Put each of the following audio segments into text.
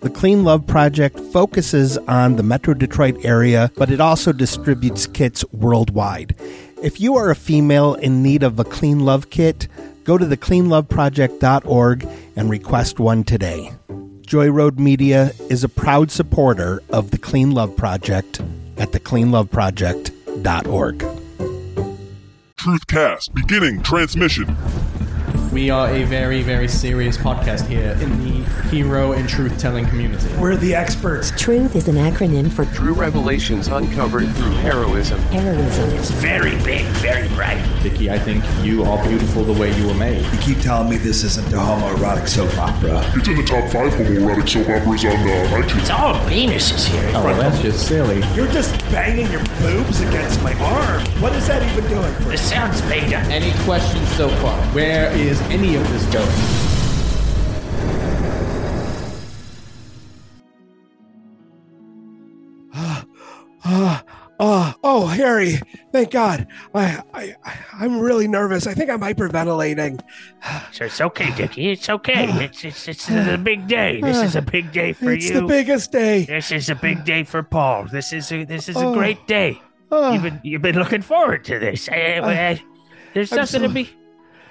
The Clean Love Project focuses on the Metro Detroit area, but it also distributes kits worldwide. If you are a female in need of a Clean Love kit, go to thecleanloveproject.org and request one today. Joy Road Media is a proud supporter of the Clean Love Project at thecleanloveproject.org. Truthcast beginning transmission. We are a very, very serious podcast here in the hero and truth telling community. We're the experts. Truth is an acronym for True revelations uncovered through heroism. heroism. It's very big, very bright. Vicky, I think you are beautiful the way you were made. You keep telling me this isn't a homoerotic soap opera. It's in the top five homoerotic soap operas on uh, iTunes. It's all penises here. Oh, well, that's just silly. You're just banging your boobs against my arm. What is that even doing? For? This sounds beta. Any questions so far? Where is any of this going? Ah, ah, oh, Harry! Thank God. I, I, I'm really nervous. I think I'm hyperventilating. So it's okay, Dickie. It's okay. It's it's it's a big day. This is a big day for it's you. It's the biggest day. This is a big day for Paul. This is a this is a Oh. great day. Ah, You've been you've been looking forward to this. I- I- I- there's I'm nothing so- to be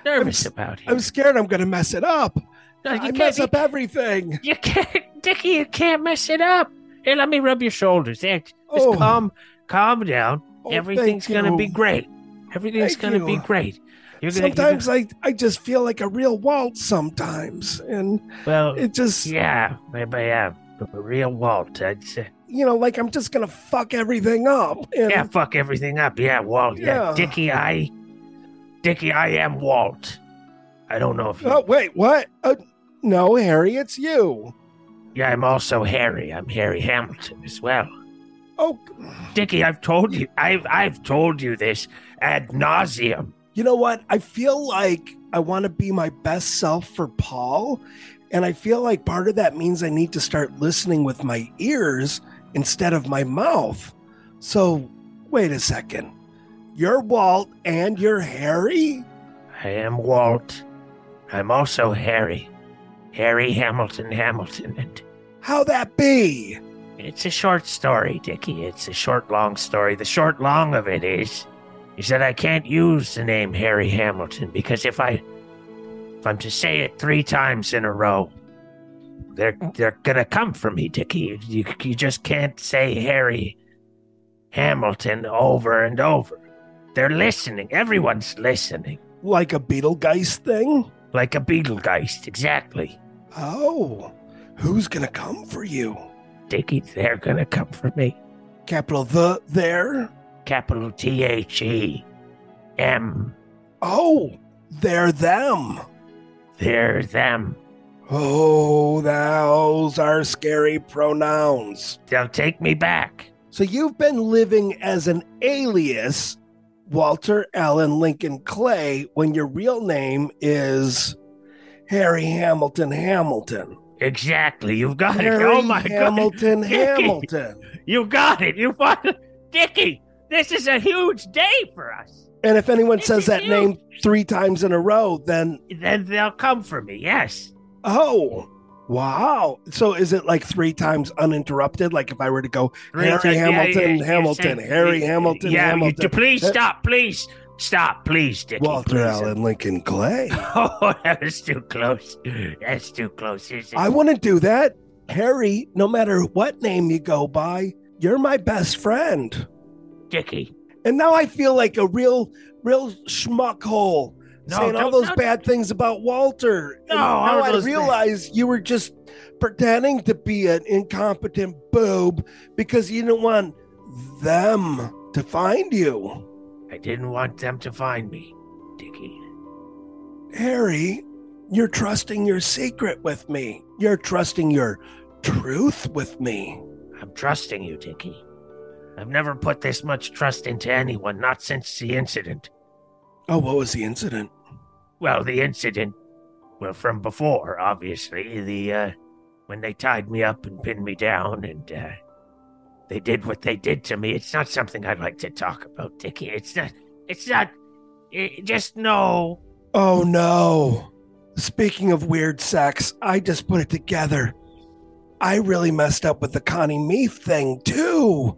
nervous I'm about here. I'm scared I'm going to mess it up. No, you I can't- mess you- up everything. You can't, Dickie. You can't mess it up. Here, let me rub your shoulders. There, just Oh. calm, calm down. Oh, Everything's gonna be great. Everything's Thank gonna be great. You're gonna, Sometimes I, I just feel like a real Walt sometimes. And well, it just, yeah, maybe yeah, a real Walt. I'd say. you know, like I'm just going to fuck everything up. And Yeah, fuck everything up. Yeah, Walt. Yeah, Yeah. Dickie. I, Dickie. I am Walt. I don't know if you. Oh, wait, what? Uh, no, Harry, it's you. Yeah, I'm also Harry. I'm Harry Hamilton as well. Oh, Dickie, I've told you. I've I've told you this ad nauseum. you know what? I feel like I want to be my best self for Paul. And I feel like part of that means I need to start listening with my ears instead of my mouth. So, wait a second. You're Walt and you're Harry? I am Walt. I'm also Harry. Harry Hamilton Hamilton. And How that be? it's a short story, Dickie. It's a short, long story. The short, long of it is, is that I can't use the name Harry Hamilton because if I, if I'm to say it three times in a row, they're they're gonna come for me, Dickie. You you just can't say Harry Hamilton over and over. They're listening. Everyone's listening, Like a Beetlegeist thing? like a Beetlegeist. Exactly. Oh, who's going to come for you? Dickie, they're gonna come for me. Capital the there? Capital T H E M. Oh, they're them. They're them. Oh, those are scary pronouns. They'll take me back. So you've been living as an alias, Walter Allen Lincoln Clay, when your real name is Harry Hamilton Hamilton. Exactly. You've got Harry it. Oh my god. Hamilton. Hamilton. You got it. You got it. Dickie, this is a huge day for us. And if anyone This says that you. name three times in a row, then Then they'll come for me. Yes. oh, wow. So is it like three times uninterrupted? Like if I were to go Three Harry times- Hamilton, yeah, yeah, Hamilton, Harry Hamilton, yeah, Hamilton. You, please stop. Please stop. Please, Dickie. Walter please. Allen Lincoln Clay. Oh, that was too close. That's too close. I want to do that. Harry, no matter what name you go by, you're my best friend. Dickie. And now I feel like a real, real schmuck hole No, saying all those don't- bad things about Walter. No, now I realize you were just pretending to be an incompetent boob because you didn't want them to find you. I didn't want them to find me, Dickie. Harry, you're trusting your secret with me. You're trusting your truth with me. I'm trusting you, Dickie. I've never put this much trust into anyone, not since the incident. Oh, what was the incident? Well, the incident, well, from before, obviously. The, uh, when they tied me up and pinned me down and, uh, they did what they did to me. It's not something I'd like to talk about, Dickie. It's not, it's not, it, just no. Oh no. Speaking of weird sex, I just put it together. I really messed up with the Connie Meath thing, too.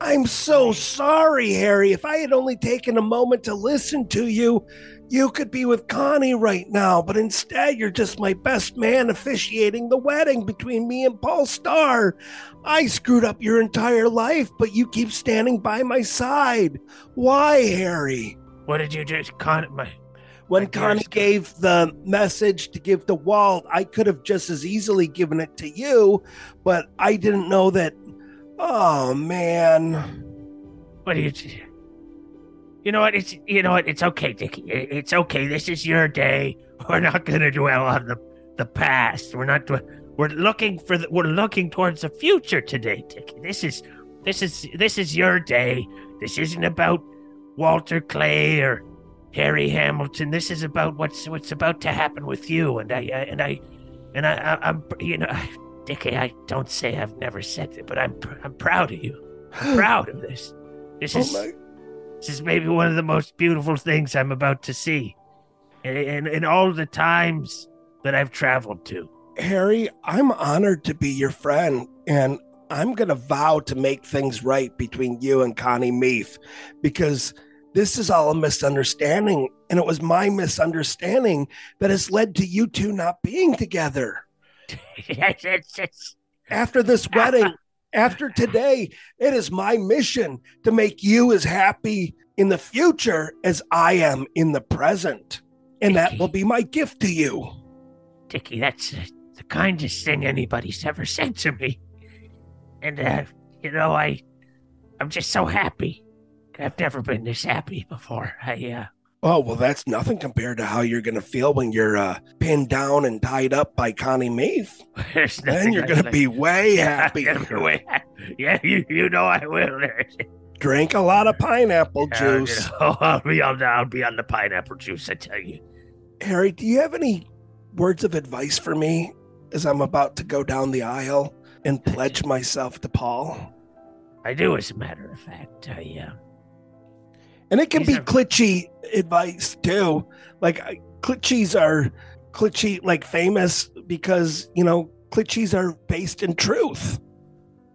I'm so sorry, Harry. If I had only taken a moment to listen to you, you could be with Connie right now. But instead, you're just my best man officiating the wedding between me and Paul Starr. I screwed up your entire life, but you keep standing by my side. Why, Harry? What did you do? Con- my, When Connie gave the message to give to Walt, I could have just as easily given it to you, but I didn't know that. Oh, man. what do you You know what? It's you know what? It's okay, Dickie. It's okay. This is your day. We're not going to dwell on the the past. We're not. We're looking for. The, we're looking towards the future today, Dickie. This is this is this is your day. This isn't about Walter Clay or Harry Hamilton. This is about what's what's about to happen with you. And I, I and I and I, I I'm you know, Dickie. I don't say I've never said it, but I'm I'm proud of you. I'm proud of this. This Oh, is my. This is maybe one of the most beautiful things I'm about to see. In, in, in all the times that I've traveled to. Harry, I'm honored to be your friend, and I'm going to vow to make things right between you and Connie Meath because this is all a misunderstanding. And it was my misunderstanding that has led to you two not being together. After this wedding, after today, it is my mission to make you as happy in the future as I am in the present. And that will be my gift to you. Dickie, that's uh, the kindest thing anybody's ever said to me. And, uh, you know, I, I'm just so happy. I've never been this happy before. I, uh, Oh, well, that's nothing compared to how you're going to feel when you're uh, pinned down and tied up by Connie Meath. Then you're going to be way happy. gonna be way ha- Yeah, you, you know I will. Drink a lot of pineapple Uh, juice. you know, I'll be on, I'll be on the pineapple juice, I tell you. Harry, do you have any words of advice for me as I'm about to go down the aisle and pledge myself to Paul? I do, as a matter of fact. I, uh, And it can These be are- glitchy advice too. Like glitchies are glitchy, like famous because you know glitchies are based in truth.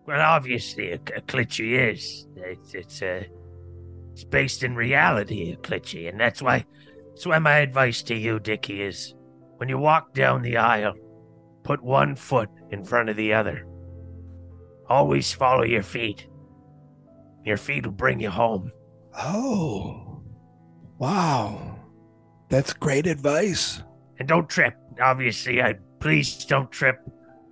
Well, obviously, a, a cliché is. It's it's uh, it's based in reality, a cliché, and that's why that's why my advice to you, Dickie, is when you walk down the aisle, put one foot in front of the other. Always follow your feet. Your feet will bring you home. Oh, wow, that's great advice. And don't trip. Obviously, I please don't trip.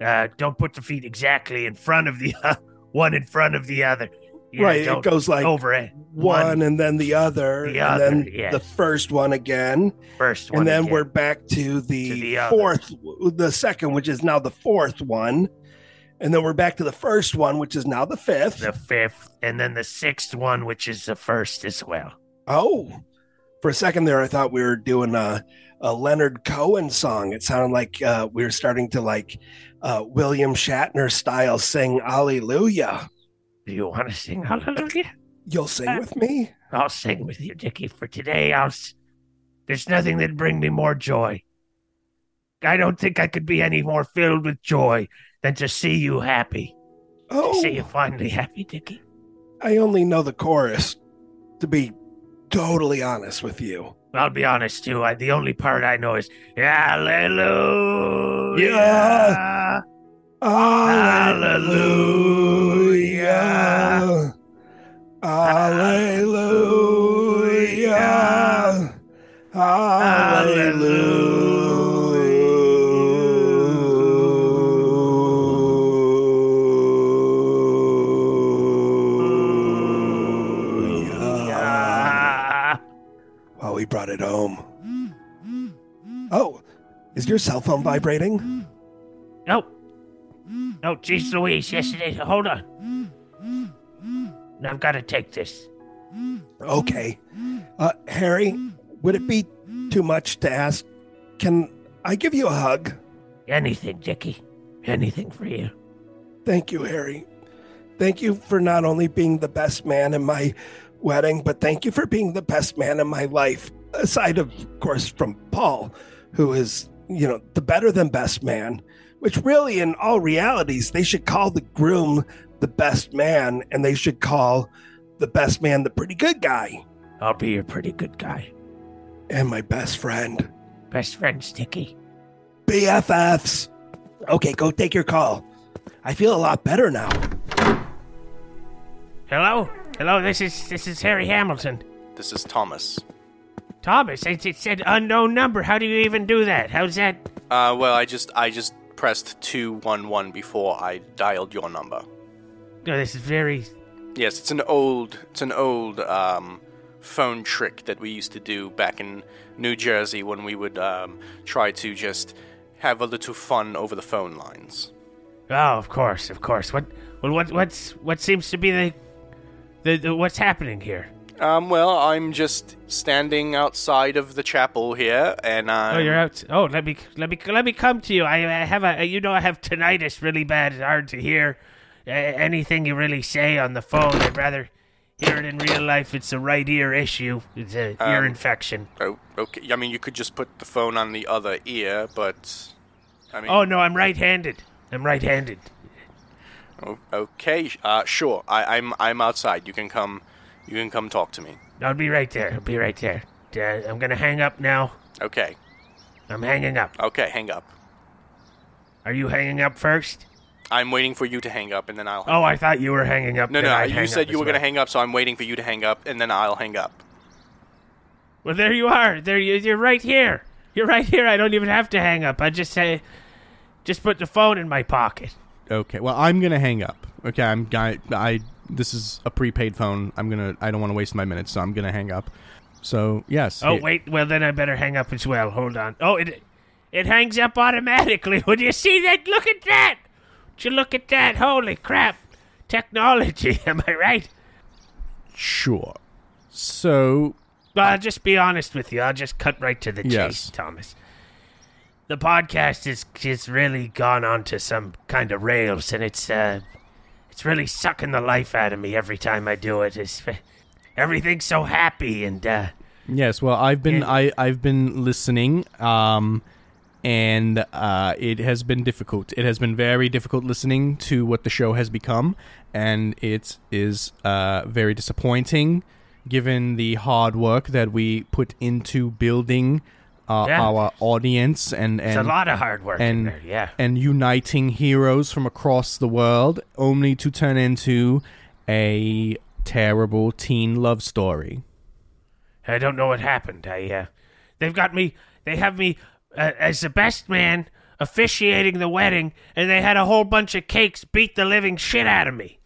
Uh, don't put the feet exactly in front of the one in front of the other. You know, right, it goes like over it. one, and then the other, The and then yes. the first one again, first one. and then again. we're back to the, To the other. fourth, the second, which is now the fourth one, and then we're back to the first one, which is now the fifth. the fifth, and then the sixth one, which is the first as well. Oh, for a second there, I thought we were doing a, a Leonard Cohen song. It sounded like uh, we were starting to like uh, William Shatner style sing Hallelujah. Do you want to sing Hallelujah? You'll sing with me? I'll sing with you, Dickie. For today, I'll. There's nothing that'd bring me more joy. I don't think I could be any more filled with joy than to see you happy. To see you Oh, finally happy, Dickie. I only know the chorus, to be totally honest with you. I'll be honest too. I, the only part I know is Hallelujah. Yeah. Hallelujah. Hallelujah. Wow, we brought it home. Oh, is your cell phone vibrating? No. No, Oh, geez Louise, yes it is. Hold on. I've got to take this. Okay. Uh, Harry, would it be too much to ask? Can I give you a hug? Anything, Dickie. Anything for you. Thank you, Harry. Thank you for not only being the best man in my wedding, but thank you for being the best man in my life. Aside, of course, from Paul, who is, you know, the better than best man, which really, in all realities, they should call the groom the best man and they should call the best man the pretty good guy I'll be your pretty good guy. and my best friend. Best friend, Dickie. BFFs. Okay, go take your call. I feel a lot better now. Hello? Hello, this is this is Harry Hamilton. This is Thomas. Thomas, it, it said unknown number. How do you even do that? How's that? Uh, well, I just I just pressed two one one before I dialed your number. Oh, this is very. Yes, it's an old it's an old um, phone trick that we used to do back in New Jersey when we would um, try to just have a little fun over the phone lines. Oh, of course, of course. What? Well, what? What's what seems to be the, the, the what's happening here? Um, well, I'm just standing outside of the chapel here, and um, Oh, you're out. Oh, let me let me let me come to you. I, I have a you know I have tinnitus really bad. It's hard to hear uh, anything you really say on the phone. I'd rather hear it in real life. It's a right ear issue. It's a ear Um, infection. Oh, okay. I mean, you could just put the phone on the other ear, but I mean, Oh no, I'm right-handed. I'm right-handed. Okay, uh, sure. I, I'm I'm outside. You can come. You can come talk to me. I'll be right there. I'll be right there. Uh, I'm gonna hang up now. Okay. I'm hanging up. Okay, hang up. Are you hanging up first? I'm waiting for you to hang up, and then I'll. Oh, I thought you were hanging up. no, no. I'd You said you were gonna hang up, so I'm waiting for you to hang up, and then I'll hang up. Well, there you are. There you, you're right here. You're right here. I don't even have to hang up. I just say, just put the phone in my pocket. Okay. Well, I'm gonna hang up. Okay. I'm I, I this is a prepaid phone. I'm gonna. I don't want to waste my minutes, so I'm gonna hang up. So yes. Oh hey- wait, well then I better hang up as well. Hold on. Oh, it it hangs up automatically. Would you see that? Look at that. Would you look at that? Holy crap! Technology. Am I right? Sure. So Well, I'll just be honest with you. I'll just cut right to the chase, Thomas. The podcast is is really gone onto some kind of rails, and it's uh, it's really sucking the life out of me every time I do it. It's everything's so happy, and uh, Yes, well, I've been. I I've been listening, um, and uh, it has been difficult. It has been very difficult listening to what the show has become, and it is uh, very disappointing, given the hard work that we put into building uh, Yeah. our audience and it's a lot of hard work in and there. Yeah. and uniting heroes from across the world, only to turn into a terrible teen love story. I don't know what happened. I uh, they've got me. They have me uh, as the best man officiating the wedding, and they had a whole bunch of cakes beat the living shit out of me.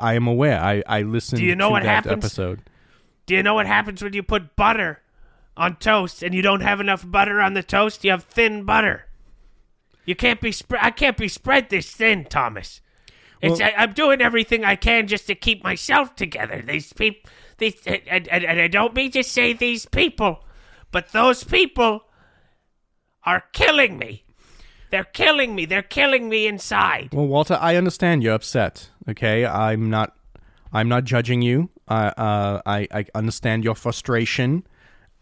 I am aware. I, I listened Do you know to what happens? episode. Do you know what happens when you put butter on toast and you don't have enough butter on the toast? You have thin butter. You can't be spread. I can't be spread this thin, Thomas. It's Well- I, I'm doing everything I can just to keep myself together. These people, these, and, and, and I don't mean to say these people, but those people are killing me. They're killing me. They're killing me inside. Well, Walter, I understand you're upset. Okay, I'm not. I'm not judging you. Uh, uh, I I understand your frustration.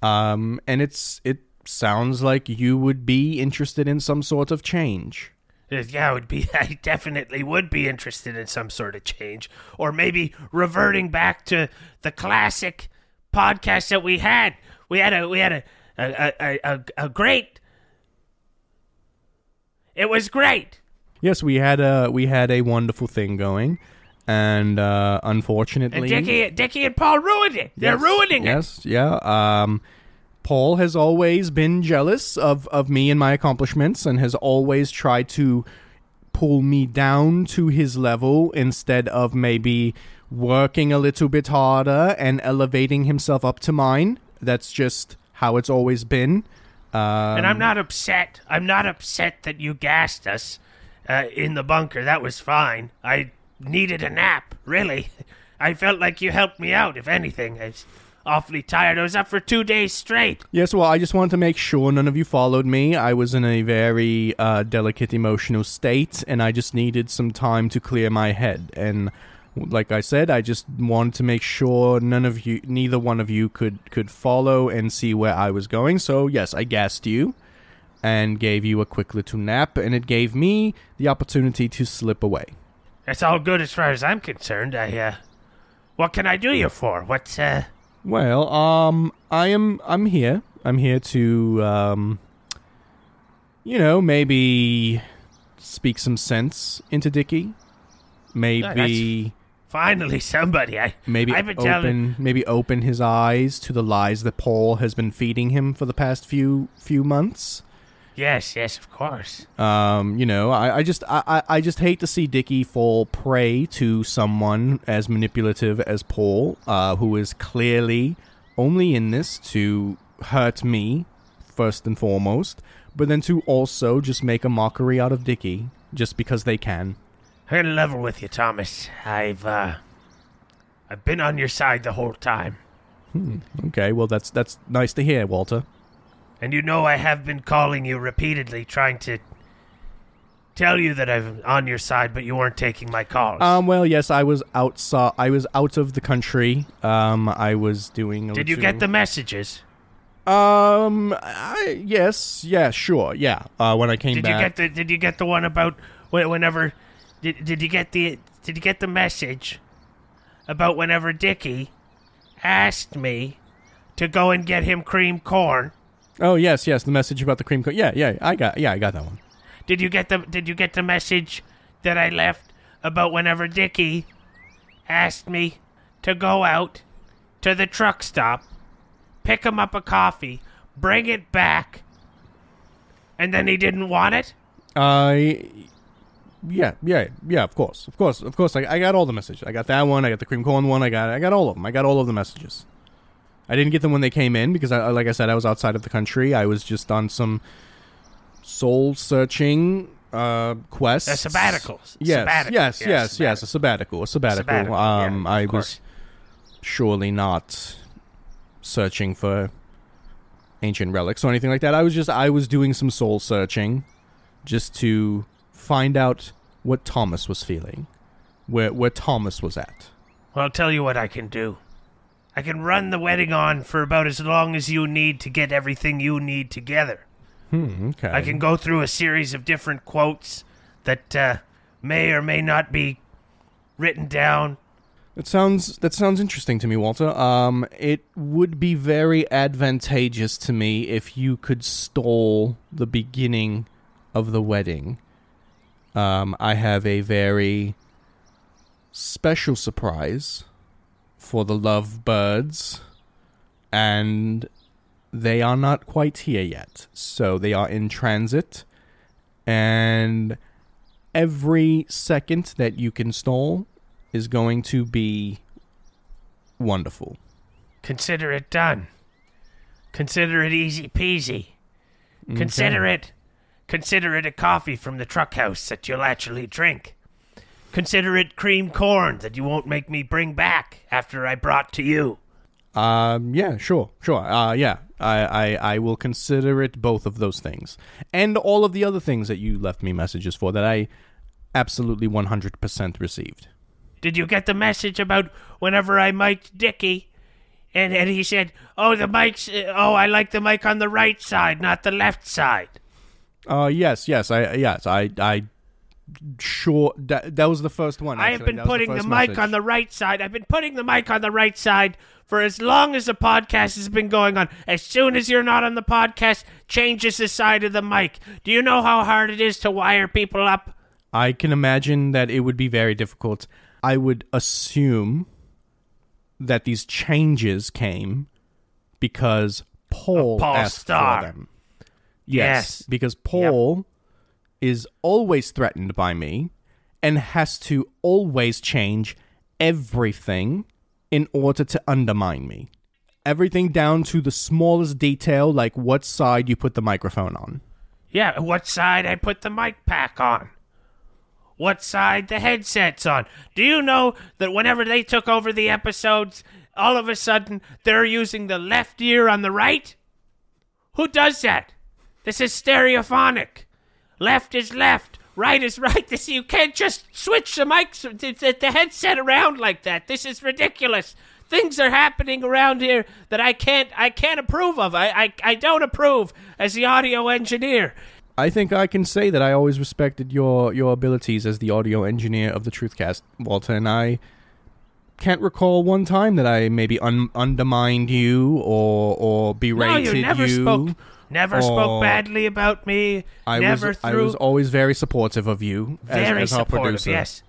Um, and it's it sounds like you would be interested in some sort of change. Uh, Yeah, I would be. I definitely would be interested in some sort of change, or maybe reverting back to the classic podcast that we had. We had a we had a a a, a, a great. It was great. Yes, we had a we had a wonderful thing going, and uh, unfortunately, And Dickie, Dickie and Paul ruined it. They're Yes, ruining it. Yes, yeah. Um, Paul has always been jealous of, of me and my accomplishments and has always tried to pull me down to his level instead of maybe working a little bit harder and elevating himself up to mine. That's just how it's always been. Um, And I'm not upset. I'm not upset that you gassed us uh, in the bunker. That was fine. I needed a nap, really. I felt like you helped me out, if anything. I was awfully tired. I was up for two days straight. Yes, well, I just wanted to make sure none of you followed me. I was in a very uh, delicate emotional state, and I just needed some time to clear my head. And like I said, I just wanted to make sure none of you, neither one of you, could could follow and see where I was going. So yes, I gassed you and gave you a quick little nap, and it gave me the opportunity to slip away. That's all good as far as I'm concerned. I, uh, what can I do you for? What's, uh, Well, um, I am. I'm here. I'm here to, um, you know, maybe speak some sense into Dicky. Maybe, finally somebody. I, maybe I've been open, telling. maybe open his eyes to the lies that Paul has been feeding him for the past few few months. Yes, yes, of course. Um, you know, I, I just I, I- just hate to see Dicky fall prey to someone as manipulative as Paul, uh, who is clearly only in this to hurt me first and foremost, but then to also just make a mockery out of Dicky just because they can. I'm level with you, Thomas. I've, uh, I've been on your side the whole time. Hmm. Okay, well that's that's nice to hear, Walter. And you know I have been calling you repeatedly, trying to tell you that I'm on your side, but you weren't taking my calls. Um, well, yes, I was outside. I was out of the country. Um, I was doing. A Did you get the messages? Um, I, yes, yeah, sure, yeah. Uh, when I came Did back, you get the Did you get the one about wh- whenever? Did Did you get the Did you get the message about whenever Dicky asked me to go and get him cream corn? Oh yes, yes, the message about the cream cone. Yeah, yeah, I got, yeah, I got that one. Did you get the Did you get the message that I left about whenever Dicky asked me to go out to the truck stop, pick him up a coffee, bring it back, and then he didn't want it? I, yeah, yeah, yeah. Of course, of course, of course. I, I got all the messages. I got that one. I got the cream corn one. I got, I got all of them. I got all of the messages. I didn't get them when they came in because, I, like I said, I was outside of the country. I was just on some soul searching uh quest. A sabbatical. Yes, Sabbatical. yes, Yeah, yes, yes. A sabbatical. A sabbatical. Sabbatical, um, of I course. was surely not searching for ancient relics or anything like that. I was just I was doing some soul searching just to find out what Thomas was feeling. Where where Thomas was at. Well, I'll tell you what I can do. I can run the wedding on for about as long as you need to get everything you need together. Hmm, okay. I can go through a series of different quotes that uh, may or may not be written down. That sounds that sounds interesting to me, Walter. Um, it would be very advantageous to me if you could stall the beginning of the wedding. Um, I have a very special surprise for the lovebirds, and they are not quite here yet. So they are in transit, and every second that you can stall is going to be wonderful. Consider it done. Consider it easy peasy. Consider it. Consider it a coffee from the truck house that you'll actually drink. Consider it cream corn that you won't make me bring back after I brought to you. Um, yeah, sure, sure. Uh, yeah, I, I, I will consider it both of those things, and all of the other things that you left me messages for that I absolutely one hundred percent received. Did you get the message about whenever I mic'd Dickie? And, and he said, Oh, the mic's. Uh, oh, I like the mic on the right side, not the left side. Uh, yes, yes, I, yes, I, I, sure that that was the first one. I have been putting the, first mic message. on the right side. I've been putting the mic on the right side for as long as the podcast has been going on. As soon as you're not on the podcast, changes the side of the mic. Do you know how hard it is to wire people up? I can imagine that it would be very difficult. I would assume that these changes came because Paul, Paul asked Starr. for them. Yes, Yes. because Paul is always threatened by me and has to always change everything in order to undermine me. Everything down to the smallest detail, like what side you put the microphone on. Yeah, what side I put the mic pack on? what side the headset's on. Do you know that whenever they took over the episodes, all of a sudden they're using the left ear on the right? Who does that? This is stereophonic. Left is left, right is right. This you can't just switch the mics, the, the, headset around like that. This is ridiculous. Things are happening around here that I can't I can't approve of. I I, I don't approve as the audio engineer. I think I can say that I always respected your your abilities as the audio engineer of the Truthcast, Walter, and I can't recall one time that I maybe un- undermined you or or berated No, you never spoke never spoke oh. badly about me. I never was threw I was always very supportive of you as, very as our supportive. producer. Yes,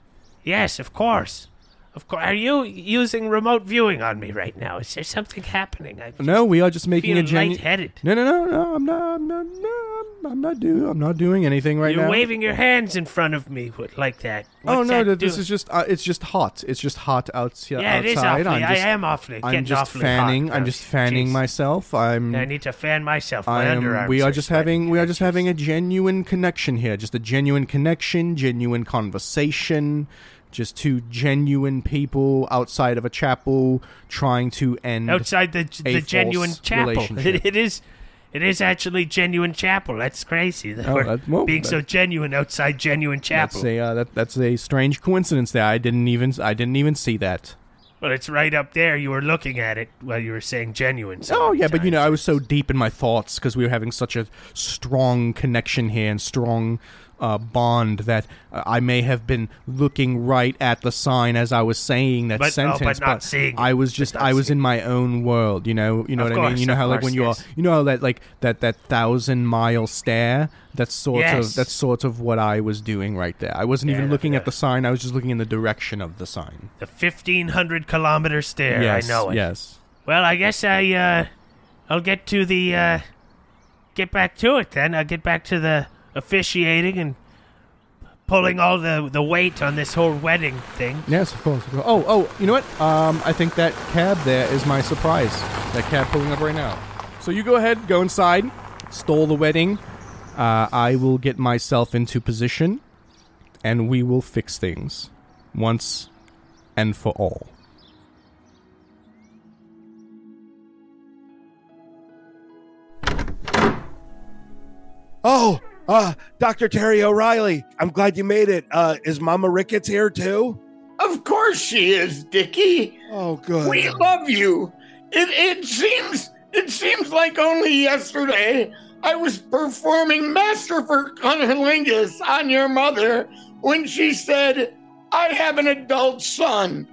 yes, of course, of course. Are you using remote viewing on me right now? Is there something happening? I No, we are just making a genuine. lightheaded. No, no, no, no. I'm not. I'm not. No, I'm, not doing. I'm not doing anything right now. You're waving your hands in front of me like that. oh no, that this doing? is just. Uh, it's just hot. It's just hot outs- Yeah, outside. it is awfully. I'm I just, am awfully. I'm just awfully fanning. hot I'm just fanning Jeez. myself. I'm. I need to fan myself. My I'm- underarms. we are are just having we are just having a genuine connection here, just a genuine connection, genuine conversation, just two genuine people outside of a chapel trying to end outside the the genuine chapel. It, it is. It is actually genuine chapel. That's crazy. That Oh, we're that- being so genuine outside genuine chapel. That's a uh, that, that's a strange coincidence there. I didn't even I didn't even see that. Well, it's right up there. You were looking at it while you were saying genuine. so Oh yeah, but you know. I was so deep in my thoughts because we were having such a strong connection here and strong uh, bond that uh, I may have been looking right at the sign as I was saying that But- oh, sentence, but not seeing. I was just I was seeing in my own world. You know, you know Of what I mean. You know how like course, when you are, you know how that like that that thousand mile stare. That's sort Yes. of that's sort of what I was doing right there. I wasn't Yeah, even looking at the sign. I was just looking in the direction of the sign. the fifteen hundred kilometer stare. yes, I know it. Yes. Well, I guess I uh, I'll get to the uh, get back to it then. I'll get back to the officiating and pulling all the the weight on this whole wedding thing. Yes, of course. of. Oh, oh, you know what? Um, I think that cab there is my surprise. That cab pulling up right now. So you go ahead, go inside, stall the wedding. Uh, I will get myself into position, and we will fix things once and for all. Oh, uh, Dr. Terry O'Reilly, I'm glad you made it. Uh, is Mama Ricketts here too? Of course she is, Dickie. Oh, good. We love you. It it seems it seems like only yesterday I was performing masterful cunnilingus on your mother when she said, I have an adult son,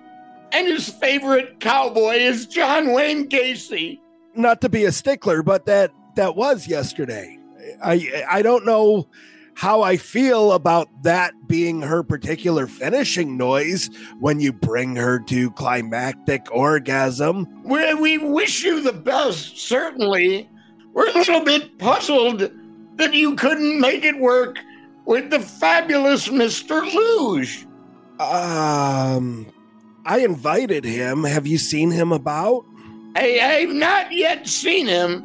and his favorite cowboy is John Wayne Gacy. Not to be a stickler, but that that was yesterday. I I don't know how I feel about that being her particular finishing noise when you bring her to climactic orgasm. We, we wish you the best, certainly. We're a little bit puzzled that you couldn't make it work with the fabulous Mr. Luge. Um, I invited him. Have you seen him about? I, I've not yet seen him,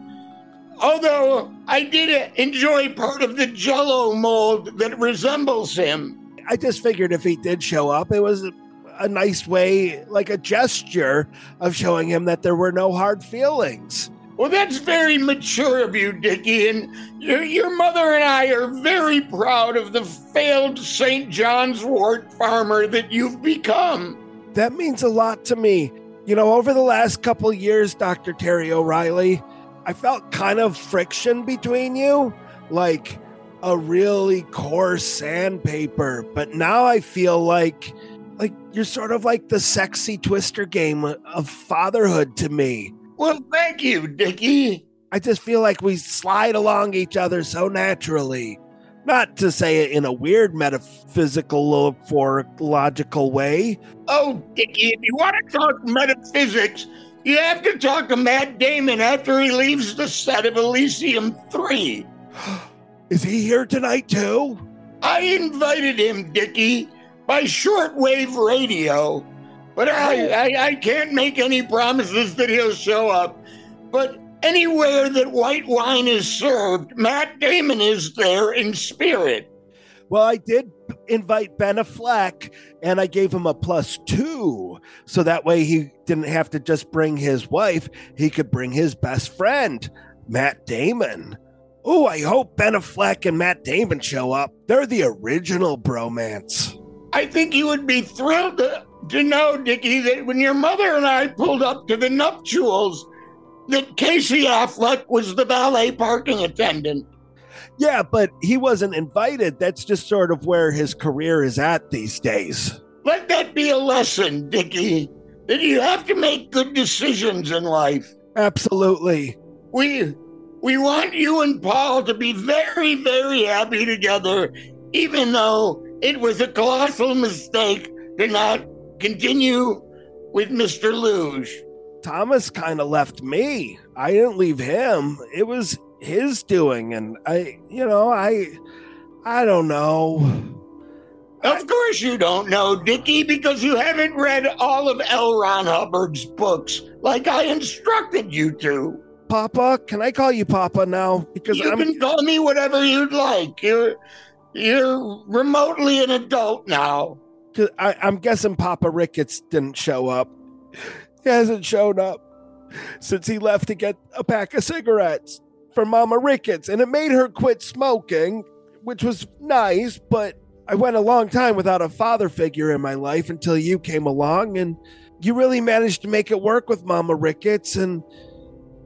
although I did enjoy part of the jello mold that resembles him. I just figured if he did show up, it was a, a nice way, like a gesture of showing him that there were no hard feelings. Well, that's very mature of you, Dickie, and your, your mother and I are very proud of the failed St. John's wort farmer that you've become. That means a lot to me. You know, over the last couple years, Dr. Terry O'Reilly, I felt kind of friction between you, like a really coarse sandpaper. But now I feel like like you're sort of like the sexy twister game of fatherhood to me. Well, thank you, Dickie. I just feel like we slide along each other so naturally. Not to say it in a weird metaphysical, logical way. Oh, Dickie, if you want to talk metaphysics, you have to talk to Matt Damon after he leaves the set of Elysium 3. Is he here tonight too? I invited him, Dickie, by shortwave radio, but I, oh. I, I can't make any promises that he'll show up. But anywhere that white wine is served, Matt Damon is there in spirit. Well, I did invite Ben Affleck and I gave him a plus two. So that way he didn't have to just bring his wife, he could bring his best friend, Matt Damon. Oh, I hope Ben Affleck and Matt Damon show up. They're the original bromance. I think you would be thrilled to, to know, Dickie, that when your mother and I pulled up to the nuptials, that Casey Affleck was the valet parking attendant. Yeah, but he wasn't invited. That's just sort of where his career is at these days. Let that be a lesson, Dickie, that you have to make good decisions in life. Absolutely. We we want you and Paul to be very, very happy together, even though it was a colossal mistake to not continue with Mr. Luge. Thomas kind of left me. I didn't leave him. It was his doing and I you know, I I don't know. Of course you don't know, Dickie, because you haven't read all of L. Ron Hubbard's books like I instructed you to. Papa, can I call you Papa now? Because you I'm can call me whatever you'd like. You're you're remotely an adult now I, I'm guessing Papa Ricketts didn't show up. He hasn't shown up since he left to get a pack of cigarettes for Mama Ricketts, and it made her quit smoking, which was nice, but I went a long time without a father figure in my life until you came along, and you really managed to make it work with Mama Ricketts, and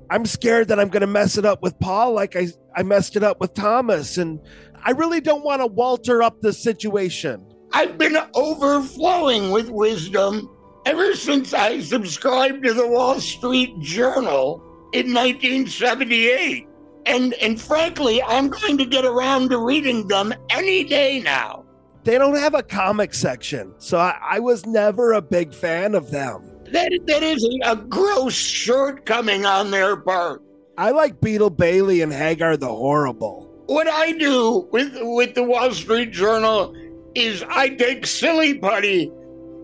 I'm scared that I'm going to mess it up with Paul like I, I messed it up with Thomas, and I really don't want to Walter up the situation. I've been overflowing with wisdom ever since I subscribed to the Wall Street Journal in 1978. And and frankly, I'm going to get around to reading them any day now. They don't have a comic section, so I, I was never a big fan of them. That that is a gross shortcoming on their part. I like Beetle Bailey and Hagar the Horrible. What I do with with the Wall Street Journal is I take silly putty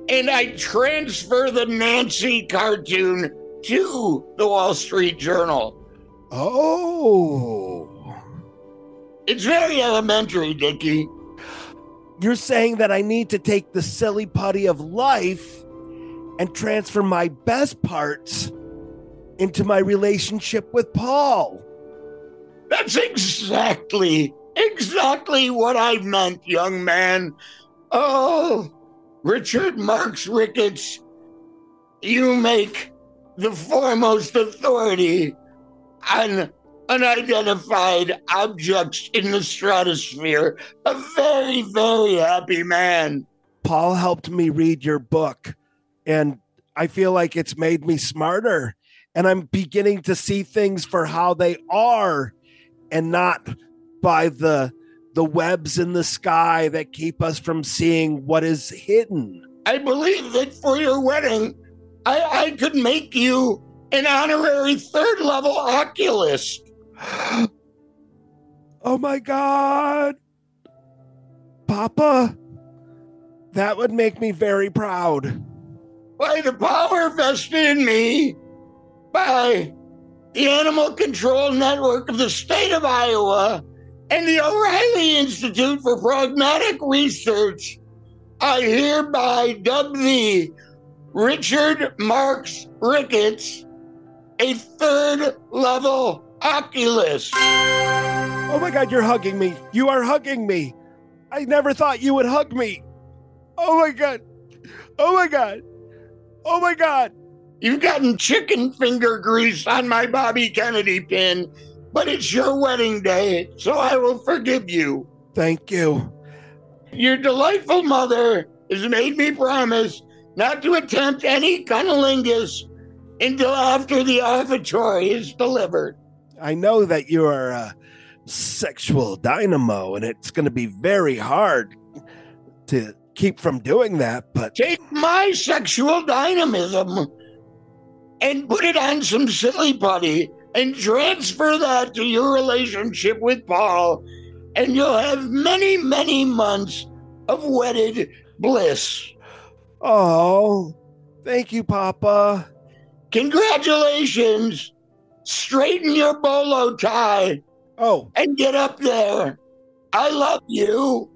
and I transfer the Nancy cartoon to the Wall Street Journal. Oh. It's very elementary, Dickie. You're saying that I need to take the silly putty of life and transfer my best parts into my relationship with Paul. That's exactly, exactly what I meant, young man. Oh, Richard Marks Ricketts, you make the foremost authority on unidentified objects in the stratosphere. A very, very happy man. Paul helped me read your book, and I feel like it's made me smarter. And I'm beginning to see things for how they are and not by the the webs in the sky that keep us from seeing what is hidden. I believe that for your wedding, I, I could make you an honorary third level oculist. Oh my god. Papa, that would make me very proud. By the power vested in me by the Animal Control Network of the state of Iowa and the O'Reilly Institute for Pragmatic Research, I hereby dub thee Richard Marks Ricketts a third level Oculus. Oh my god, you're hugging me. You are hugging me. I never thought you would hug me. Oh my god. Oh my god. Oh my god. You've gotten chicken finger grease on my Bobby Kennedy pin, but it's your wedding day, so I will forgive you. Thank you. Your delightful mother has made me promise not to attempt any cunnilingus until after the offertory is delivered. I know that you are a sexual dynamo, and it's going to be very hard to keep from doing that, but Take my sexual dynamism and put it on some silly putty and transfer that to your relationship with Paul, and you'll have many, many months of wedded bliss. oh, thank you, Papa. Congratulations! Straighten your bolo tie Oh, and get up there. I love you.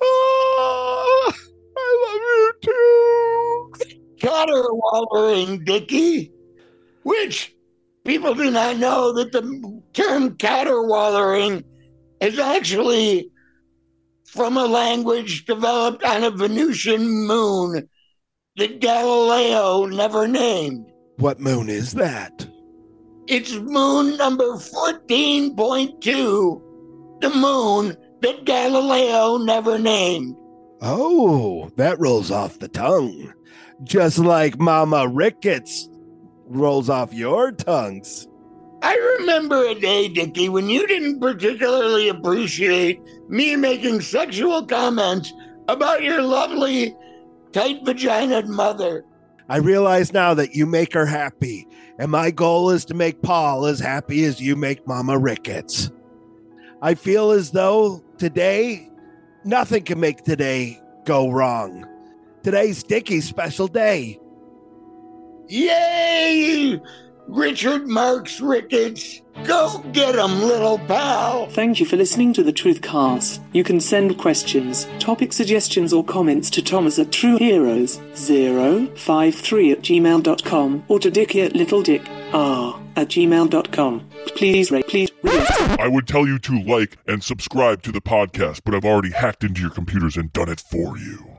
Oh, I love you too. Caterwaulering, Dickie. Which people do not know that the term caterwaulering is actually from a language developed on a Venusian moon that Galileo never named. What moon is that? It's moon number 14.2, the moon that Galileo never named. Oh, that rolls off the tongue. Just like Mama Ricketts rolls off your tongues. I remember a day, Dickie, when you didn't particularly appreciate me making sexual comments about your lovely, tight vaginaed mother. I realize now that you make her happy, and my goal is to make Paul as happy as you make Mama Ricketts. I feel as though today, nothing can make today go wrong. Today's Dickie's special day. Yay! Richard Marks Ricketts. Go get 'em, little pal. Thank you for listening to the Truthcast. You can send questions, topic suggestions, or comments to Thomas at TrueHeroes053 at gmail.com or to Dickie at LittleDickR at gmail.com. Please rate, please rate. I would tell you to like and subscribe to the podcast, but I've already hacked into your computers and done it for you.